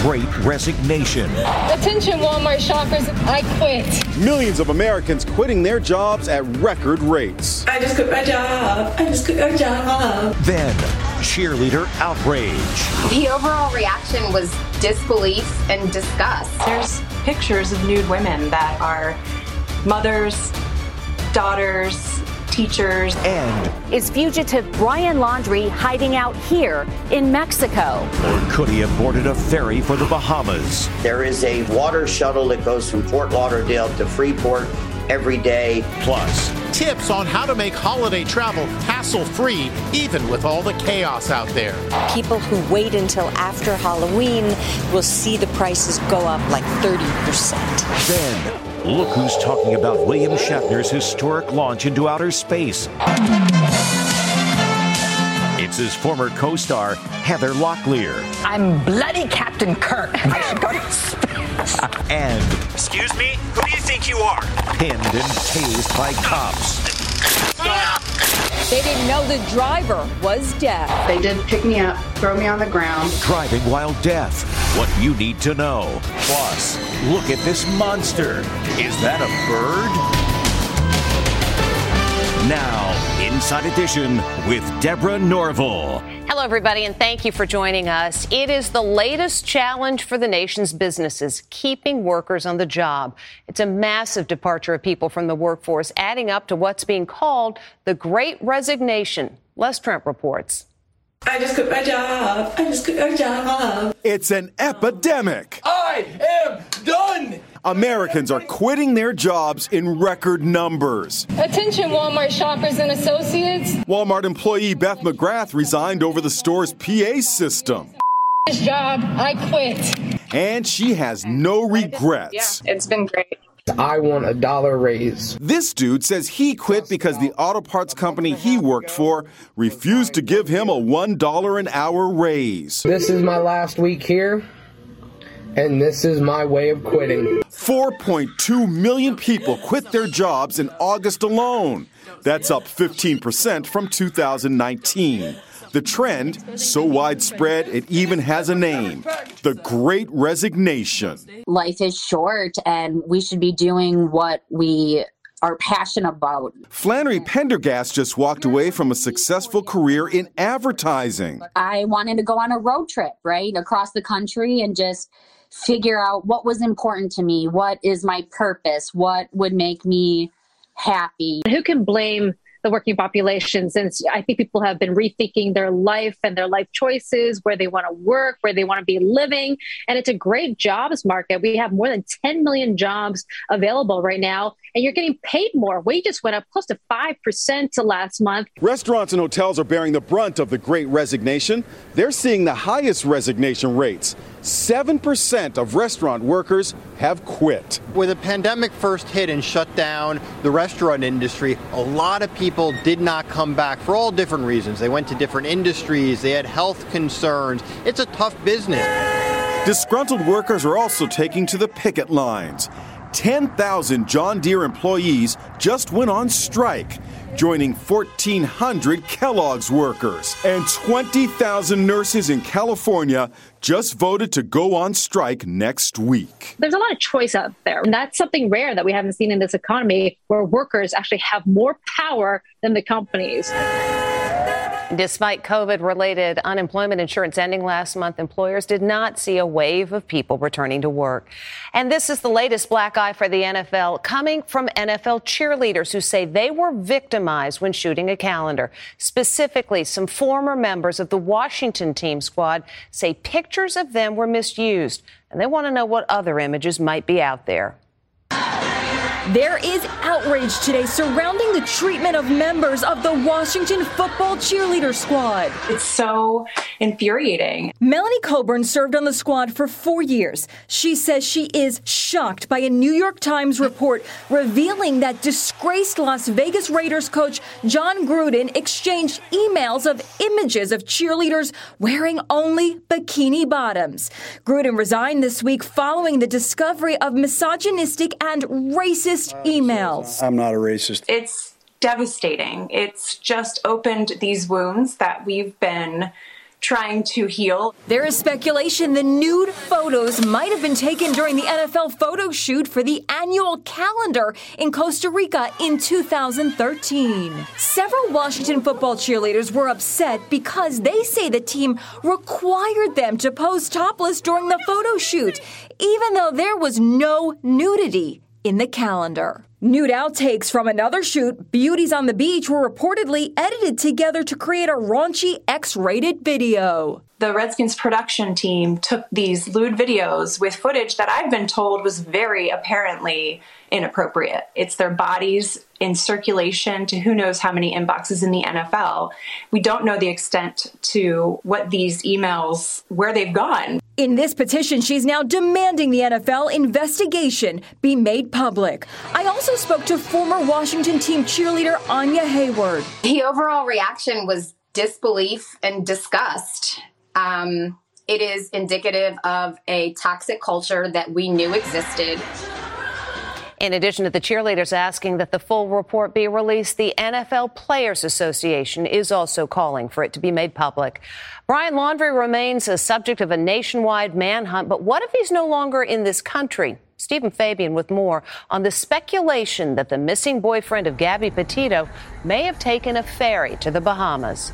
Great resignation. Attention, Walmart shoppers, I quit. Millions of Americans quitting their jobs at record rates. I just quit my job. I just quit my job. Then, cheerleader outrage. The overall reaction was disbelief and disgust. There's pictures of nude women that are mothers, daughters, teachers. And is fugitive Brian Laundrie hiding out here in Mexico? Or could he have boarded a ferry for the Bahamas? There is a water shuttle that goes from Fort Lauderdale to Freeport every day. Plus, tips on how to make holiday travel hassle free, even with all the chaos out there. People who wait until after Halloween will see the prices go up like 30%. Then, Look who's talking about William Shatner's historic launch into outer space. It's his former co star, Heather Locklear. I'm bloody Captain Kirk. I should go to space. And. Excuse me? Who do you think you are? Pinned and tased by cops. They didn't know the driver was deaf. They did pick me up, throw me on the ground. Driving while deaf. What you need to know. Plus, look at this monster. Is that a bird? Now, Inside Edition with Deborah Norville. Hello, everybody, and thank you for joining us. It is the latest challenge for the nation's businesses, keeping workers on the job. It's a massive departure of people from the workforce, adding up to what's being called the Great Resignation. Les Trent reports. I just quit my job. I just quit my job. It's an epidemic. I am done. Americans are quitting their jobs in record numbers. Attention, Walmart shoppers and associates. Walmart employee Beth McGrath resigned over the store's PA system. This job, I quit. And she has no regrets. Yeah, it's been great. I want a dollar raise. This dude says he quit because the auto parts company he worked for refused to give him a $1 an hour raise. This is my last week here, and this is my way of quitting. 4.2 million people quit their jobs in August alone. That's up 15% from 2019. The trend, so widespread it even has a name the Great Resignation. Life is short, and we should be doing what we are passionate about. Flannery Pendergast just walked away from a successful career in advertising. I wanted to go on a road trip, right, across the country and just figure out what was important to me, what is my purpose, what would make me happy. Who can blame the working population since I think people have been rethinking their life and their life choices, where they want to work, where they want to be living. And it's a great jobs market. We have more than 10 million jobs available right now, and you're getting paid more. Wages went up close to 5% to last month. Restaurants and hotels are bearing the brunt of the great resignation. They're seeing the highest resignation rates. 7% of restaurant workers have quit. When the pandemic first hit and shut down the restaurant industry, a lot of people did not come back for all different reasons. They went to different industries, they had health concerns. It's a tough business. Disgruntled workers are also taking to the picket lines. 10,000 John Deere employees just went on strike joining 1,400 Kellogg's workers. And 20,000 nurses in California just voted to go on strike next week. There's a lot of choice out there. And that's something rare that we haven't seen in this economy where workers actually have more power than the companies. Despite COVID related unemployment insurance ending last month, employers did not see a wave of people returning to work. And this is the latest black eye for the NFL coming from NFL cheerleaders who say they were victimized when shooting a calendar. Specifically, some former members of the Washington team squad say pictures of them were misused, and they want to know what other images might be out there. There is outrage today surrounding the treatment of members of the Washington football cheerleader squad. It's so infuriating. Melanie Coburn served on the squad for four years. She says she is shocked by a New York Times report revealing that disgraced Las Vegas Raiders coach John Gruden exchanged emails of images of cheerleaders wearing only bikini bottoms. Gruden resigned this week following the discovery of misogynistic and racist emails. I'm not a racist. It's devastating. It's just opened these wounds that we've been trying to heal. There is speculation the nude photos might have been taken during the NFL photo shoot for the annual calendar in Costa Rica in 2013. Several Washington football cheerleaders were upset because they say the team required them to pose topless during the photo shoot, even though there was no nudity in the calendar. Nude outtakes from another shoot, Beauties on the Beach, were reportedly edited together to create a raunchy X rated video. The Redskins production team took these lewd videos with footage that I've been told was very apparently inappropriate. It's their bodies in circulation to who knows how many inboxes in the NFL. We don't know the extent to what these emails, where they've gone. In this petition, she's now demanding the NFL investigation be made public. I also spoke to former Washington team cheerleader Anya Hayward. The overall reaction was disbelief and disgust. Um, it is indicative of a toxic culture that we knew existed. In addition to the cheerleaders asking that the full report be released, the NFL Players Association is also calling for it to be made public. Brian Laundrie remains a subject of a nationwide manhunt, but what if he's no longer in this country? Steven Fabian with more on the speculation that the missing boyfriend of Gabby Petito may have taken a ferry to the Bahamas.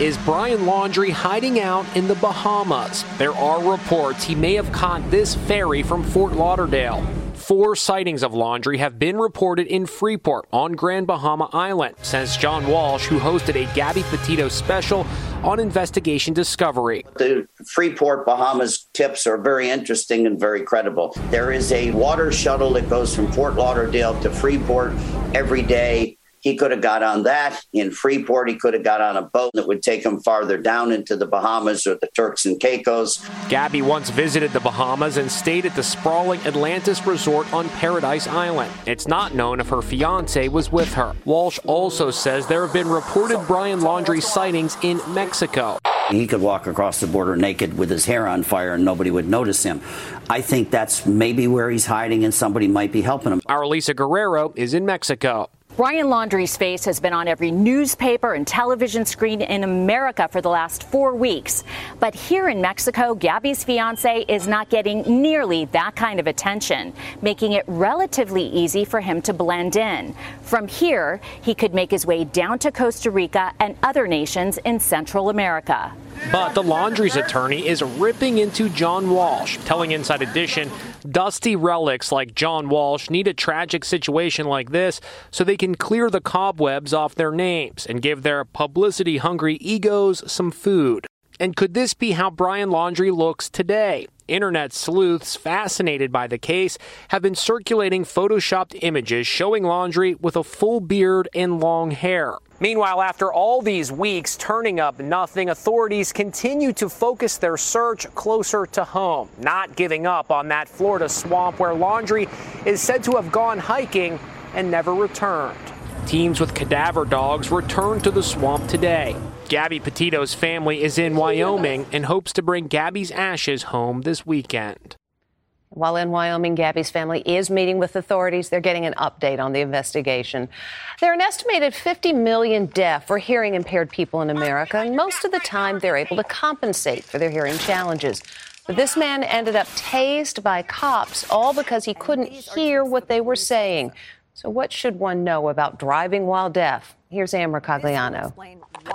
Is Brian Laundrie hiding out in the Bahamas? There are reports he may have caught this ferry from Fort Lauderdale. Four sightings of Laundrie have been reported in Freeport on Grand Bahama Island, says John Walsh, who hosted a Gabby Petito special on Investigation Discovery. The Freeport, Bahamas tips are very interesting and very credible. There is a water shuttle that goes from Fort Lauderdale to Freeport every day. He could have got on that in Freeport. He could have got on a boat that would take him farther down into the Bahamas or the Turks and Caicos. Gabby once visited the Bahamas and stayed at the sprawling Atlantis resort on Paradise Island. It's not known if her fiance was with her. Walsh also says there have been reported Brian Laundrie sightings in Mexico. He could walk across the border naked with his hair on fire and nobody would notice him. I think that's maybe where he's hiding and somebody might be helping him. Our Lisa Guerrero is in Mexico. Brian Laundrie's face has been on every newspaper and television screen in America for the last four weeks. But here in Mexico, Gabby's fiance is not getting nearly that kind of attention, making it relatively easy for him to blend in. From here, he could make his way down to Costa Rica and other nations in Central America. But the Laundries' attorney is ripping into John Walsh, telling Inside Edition dusty relics like John Walsh need a tragic situation like this so they can clear the cobwebs off their names and give their publicity hungry egos some food. And could this be how Brian Laundrie looks today? Internet sleuths fascinated by the case have been circulating photoshopped images showing Laundrie with a full beard and long hair. Meanwhile, after all these weeks turning up nothing, authorities continue to focus their search closer to home, not giving up on that Florida swamp where Laundrie is said to have gone hiking and never returned. Teams with cadaver dogs returned to the swamp today. Gabby Petito's family is in Wyoming and hopes to bring Gabby's ashes home this weekend. While in Wyoming, Gabby's family is meeting with authorities. They're getting an update on the investigation. There are an estimated 50 million deaf or hearing impaired people in America, and most of the time they're able to compensate for their hearing challenges. But this man ended up tased by cops, all because he couldn't hear what they were saying. So, what should one know about driving while deaf? Here's Ann Mercogliano.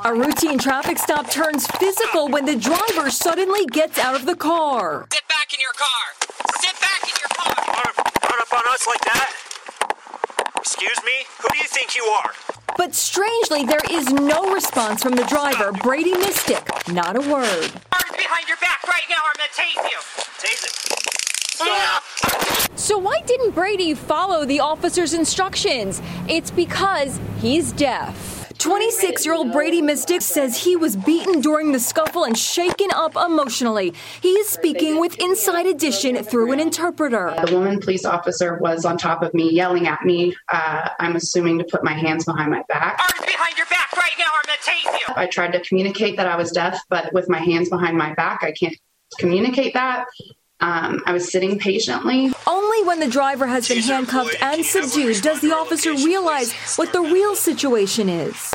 A routine traffic stop turns physical when the driver suddenly gets out of the car. Sit back in your car. Sit back in your car. Run up on us like that? Excuse me? Who do you think you are? But strangely, there is no response from the driver, Brady Mistic. Not a word. Arms behind your back right now, I'm gonna tase you. Tase it. So, why didn't Brady follow the officer's instructions? It's because he's deaf. 26 year old Brady Mistic says he was beaten during the scuffle and shaken up emotionally. He is speaking with Inside Edition through an interpreter. The woman police officer was on top of me, yelling at me. Uh, I'm assuming to put my hands behind my back. Arms behind your back right now, or I'm gonna tase you. I tried to communicate that I was deaf, but with my hands behind my back, I can't communicate that. Um, I was sitting patiently. Only when the driver has been handcuffed and subdued does the officer realize what the real situation is.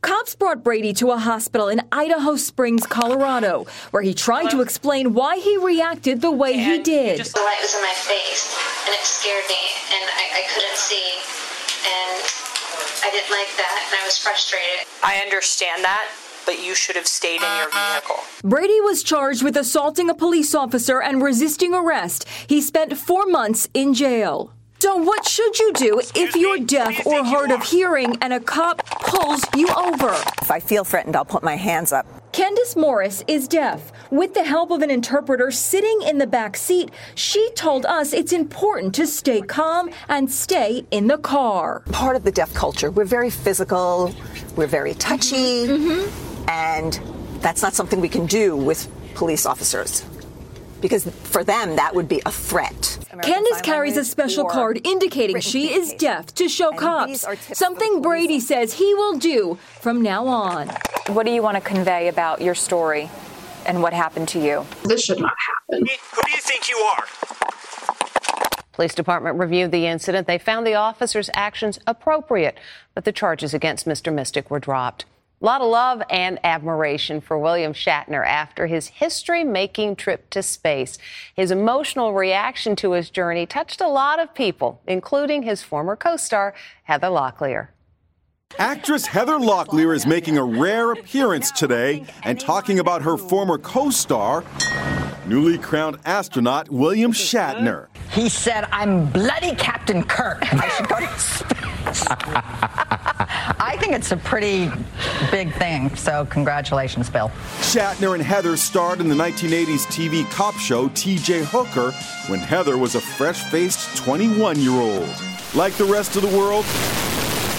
Cops brought Brady to a hospital in Idaho Springs, Colorado, where he tried to explain why he reacted the way he did. The light was in my face, and it scared me, and I, I couldn't see, and I didn't like that, and I was frustrated. I understand that, but you should have stayed in your vehicle. Brady was charged with assaulting a police officer and resisting arrest. He spent four months in jail. So, what should you do if you're deaf or hard of hearing and a cop pulls you over? If I feel threatened, I'll put my hands up. Candace Morris is deaf. With the help of an interpreter sitting in the back seat, she told us it's important to stay calm and stay in the car. Part of the deaf culture, we're very physical, we're very touchy, mm-hmm. Mm-hmm. And that's not something we can do with police officers. Because for them, that would be a threat. Candace carries a special card indicating she is deaf to show cops, something Brady says he will do from now on. What do you want to convey about your story and what happened to you? This should not happen. Who do you think you are? Police department reviewed the incident. They found the officer's actions appropriate, but the charges against Mr. Mistic were dropped. A lot of love and admiration for William Shatner after his history making trip to space. His emotional reaction to his journey touched a lot of people, including his former co star, Heather Locklear. Actress Heather Locklear is making a rare appearance today and talking about her former co star, newly crowned astronaut William Shatner. He said, I'm bloody Captain Kirk. I should go to space. I think it's a pretty big thing. So, congratulations, Bill. Shatner and Heather starred in the 1980s TV cop show TJ Hooker when Heather was a fresh faced 21 year old. Like the rest of the world,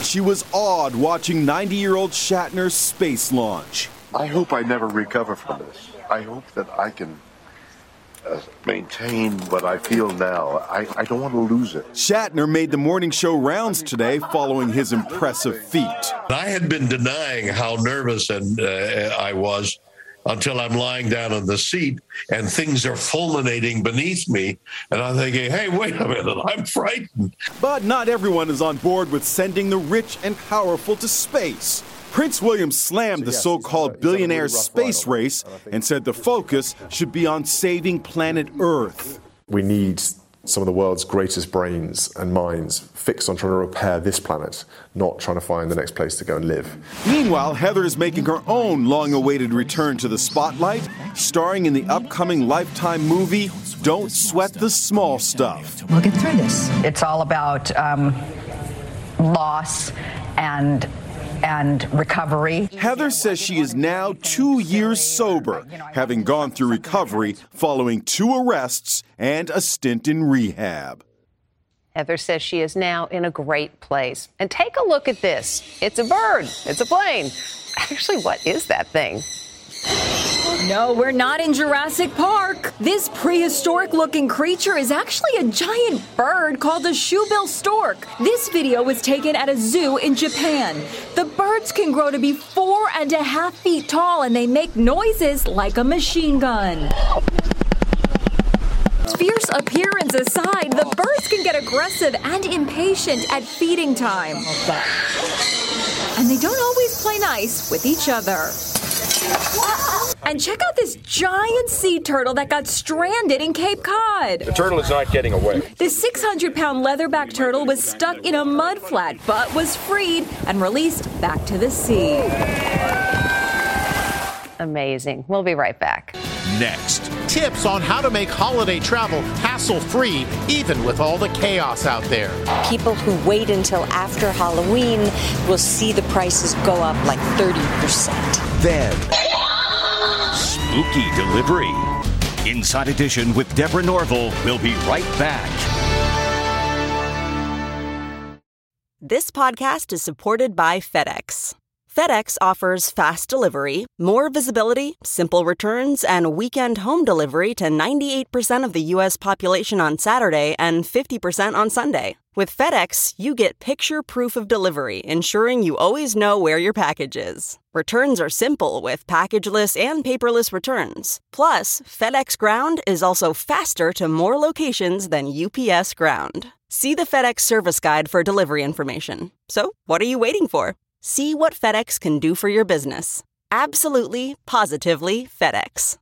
she was awed watching 90 year old Shatner's space launch. I hope I never recover from this. I hope that I can uh, maintain what I feel now. I, I don't want to lose it. Shatner made the morning show rounds today following his impressive feat. I had been denying how nervous and uh, I was until I'm lying down on the seat and things are fulminating beneath me. And I'm thinking, hey, wait a minute, I'm frightened. But not everyone is on board with sending the rich and powerful to space. Prince William slammed the so called billionaire space race and said the focus should be on saving planet Earth. We need some of the world's greatest brains and minds fixed on trying to repair this planet, not trying to find the next place to go and live. Meanwhile, Heather is making her own long awaited return to the spotlight, starring in the upcoming Lifetime movie Don't Sweat the Small Stuff. We'll get through this. It's all about um, loss and and recovery. Heather says she is now two years sober, having gone through recovery following two arrests and a stint in rehab. Heather says she is now in a great place. And take a look at this. It's a bird. It's a plane. Actually, what is that thing? No, we're not in Jurassic Park. This prehistoric looking creature is actually a giant bird called a shoebill stork. This video was taken at a zoo in Japan. The birds can grow to be four and a half feet tall and they make noises like a machine gun. Fierce appearance aside, the birds can get aggressive and impatient at feeding time. And they don't always play nice with each other. And check out this giant sea turtle that got stranded in Cape Cod. The turtle is not getting away. The 600 pound leatherback turtle was stuck in a mud flat but was freed and released back to the sea. Amazing. We'll be right back. Next, tips on how to make holiday travel hassle free, even with all the chaos out there. People who wait until after Halloween will see the prices go up like 30%. Then, spooky delivery. Inside Edition with Deborah Norville will be right back. This podcast is supported by FedEx. FedEx offers fast delivery, more visibility, simple returns, and weekend home delivery to 98% of the U.S. population on Saturday and 50% on Sunday. With FedEx, you get picture proof of delivery, ensuring you always know where your package is. Returns are simple with packageless and paperless returns. Plus, FedEx Ground is also faster to more locations than UPS Ground. See the FedEx service guide for delivery information. So, what are you waiting for? See what FedEx can do for your business. Absolutely, positively FedEx.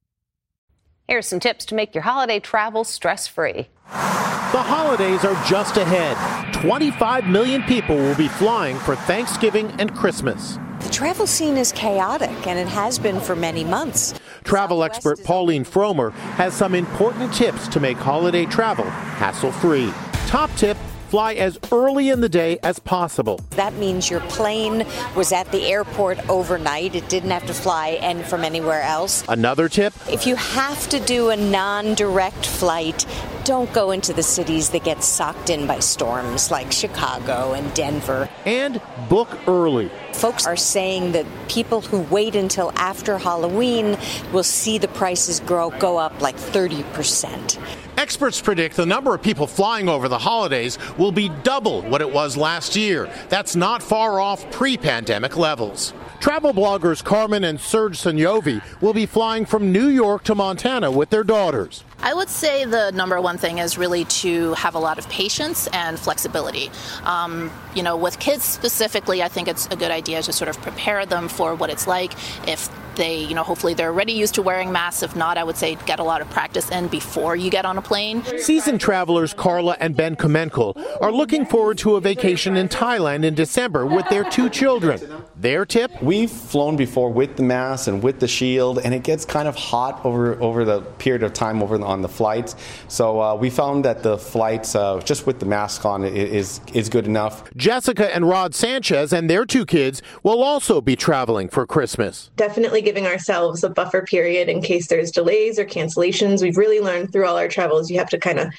Here's some tips to make your holiday travel stress free. The holidays are just ahead. 25 million people will be flying for Thanksgiving and Christmas. The travel scene is chaotic, and it has been for many months. Travel expert Pauline Frommer has some important tips to make holiday travel hassle free. Top tip fly as early in the day as possible. That means your plane was at the airport overnight. It didn't have to fly in from anywhere else. Another tip If you have to do a non direct flight, don't go into the cities that get socked in by storms like Chicago and Denver. and book early. Folks are saying that people who wait until after Halloween will see the prices grow go up like 30%. Experts predict the number of people flying over the holidays will be double what it was last year. That's not far off pre pandemic levels. Travel bloggers Carmen and Serge Sanyovi will be flying from New York to Montana with their daughters. I would say the number one thing is really to have a lot of patience and flexibility. Um, you know, with kids specifically, I think it's a good idea to sort of prepare them for what it's like. If they, you know, hopefully they're already used to wearing masks. If not, I would say get a lot of practice in before you get on a plane. Seasoned travelers Carla and Ben Komenkel are looking forward to a vacation in Thailand in December with their two children. Their tip? We've flown before with the mask and with the shield, and it gets kind of hot over over the period of time over on the flights. So uh, we found that the flights uh, just with the mask on is is good enough. Jessica and Rod Sanchez and their two kids will also be traveling for Christmas. definitely giving ourselves a buffer period in case there's delays or cancellations. We've really learned through all our travels you have to kind of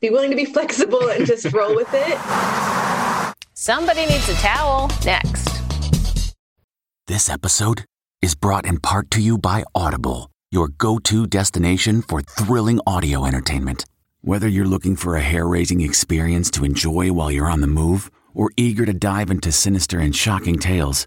be willing to be flexible and just roll with it. Somebody needs a towel. Next. This episode is brought in part to you by Audible, your go to destination for thrilling audio entertainment. Whether you're looking for a hair raising experience to enjoy while you're on the move or eager to dive into sinister and shocking tales,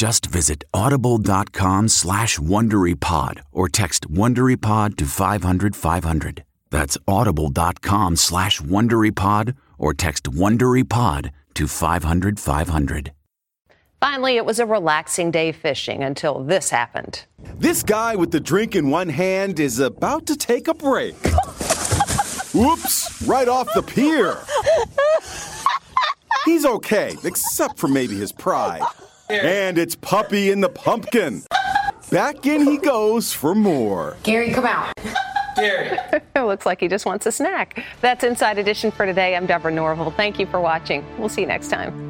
Just visit audible.com slash WonderyPod or text WonderyPod to 500 500. That's audible.com slash WonderyPod or text WonderyPod to 500 500. Finally, it was a relaxing day fishing until this happened. This guy with the drink in one hand is about to take a break. Whoops, right off the pier. He's okay, except for maybe his pride. And it's Puppy in the Pumpkin. Back in he goes for more. Gary, come out. Gary. looks like he just wants a snack. That's Inside Edition for today. I'm Deborah Norville. Thank you for watching. We'll see you next time.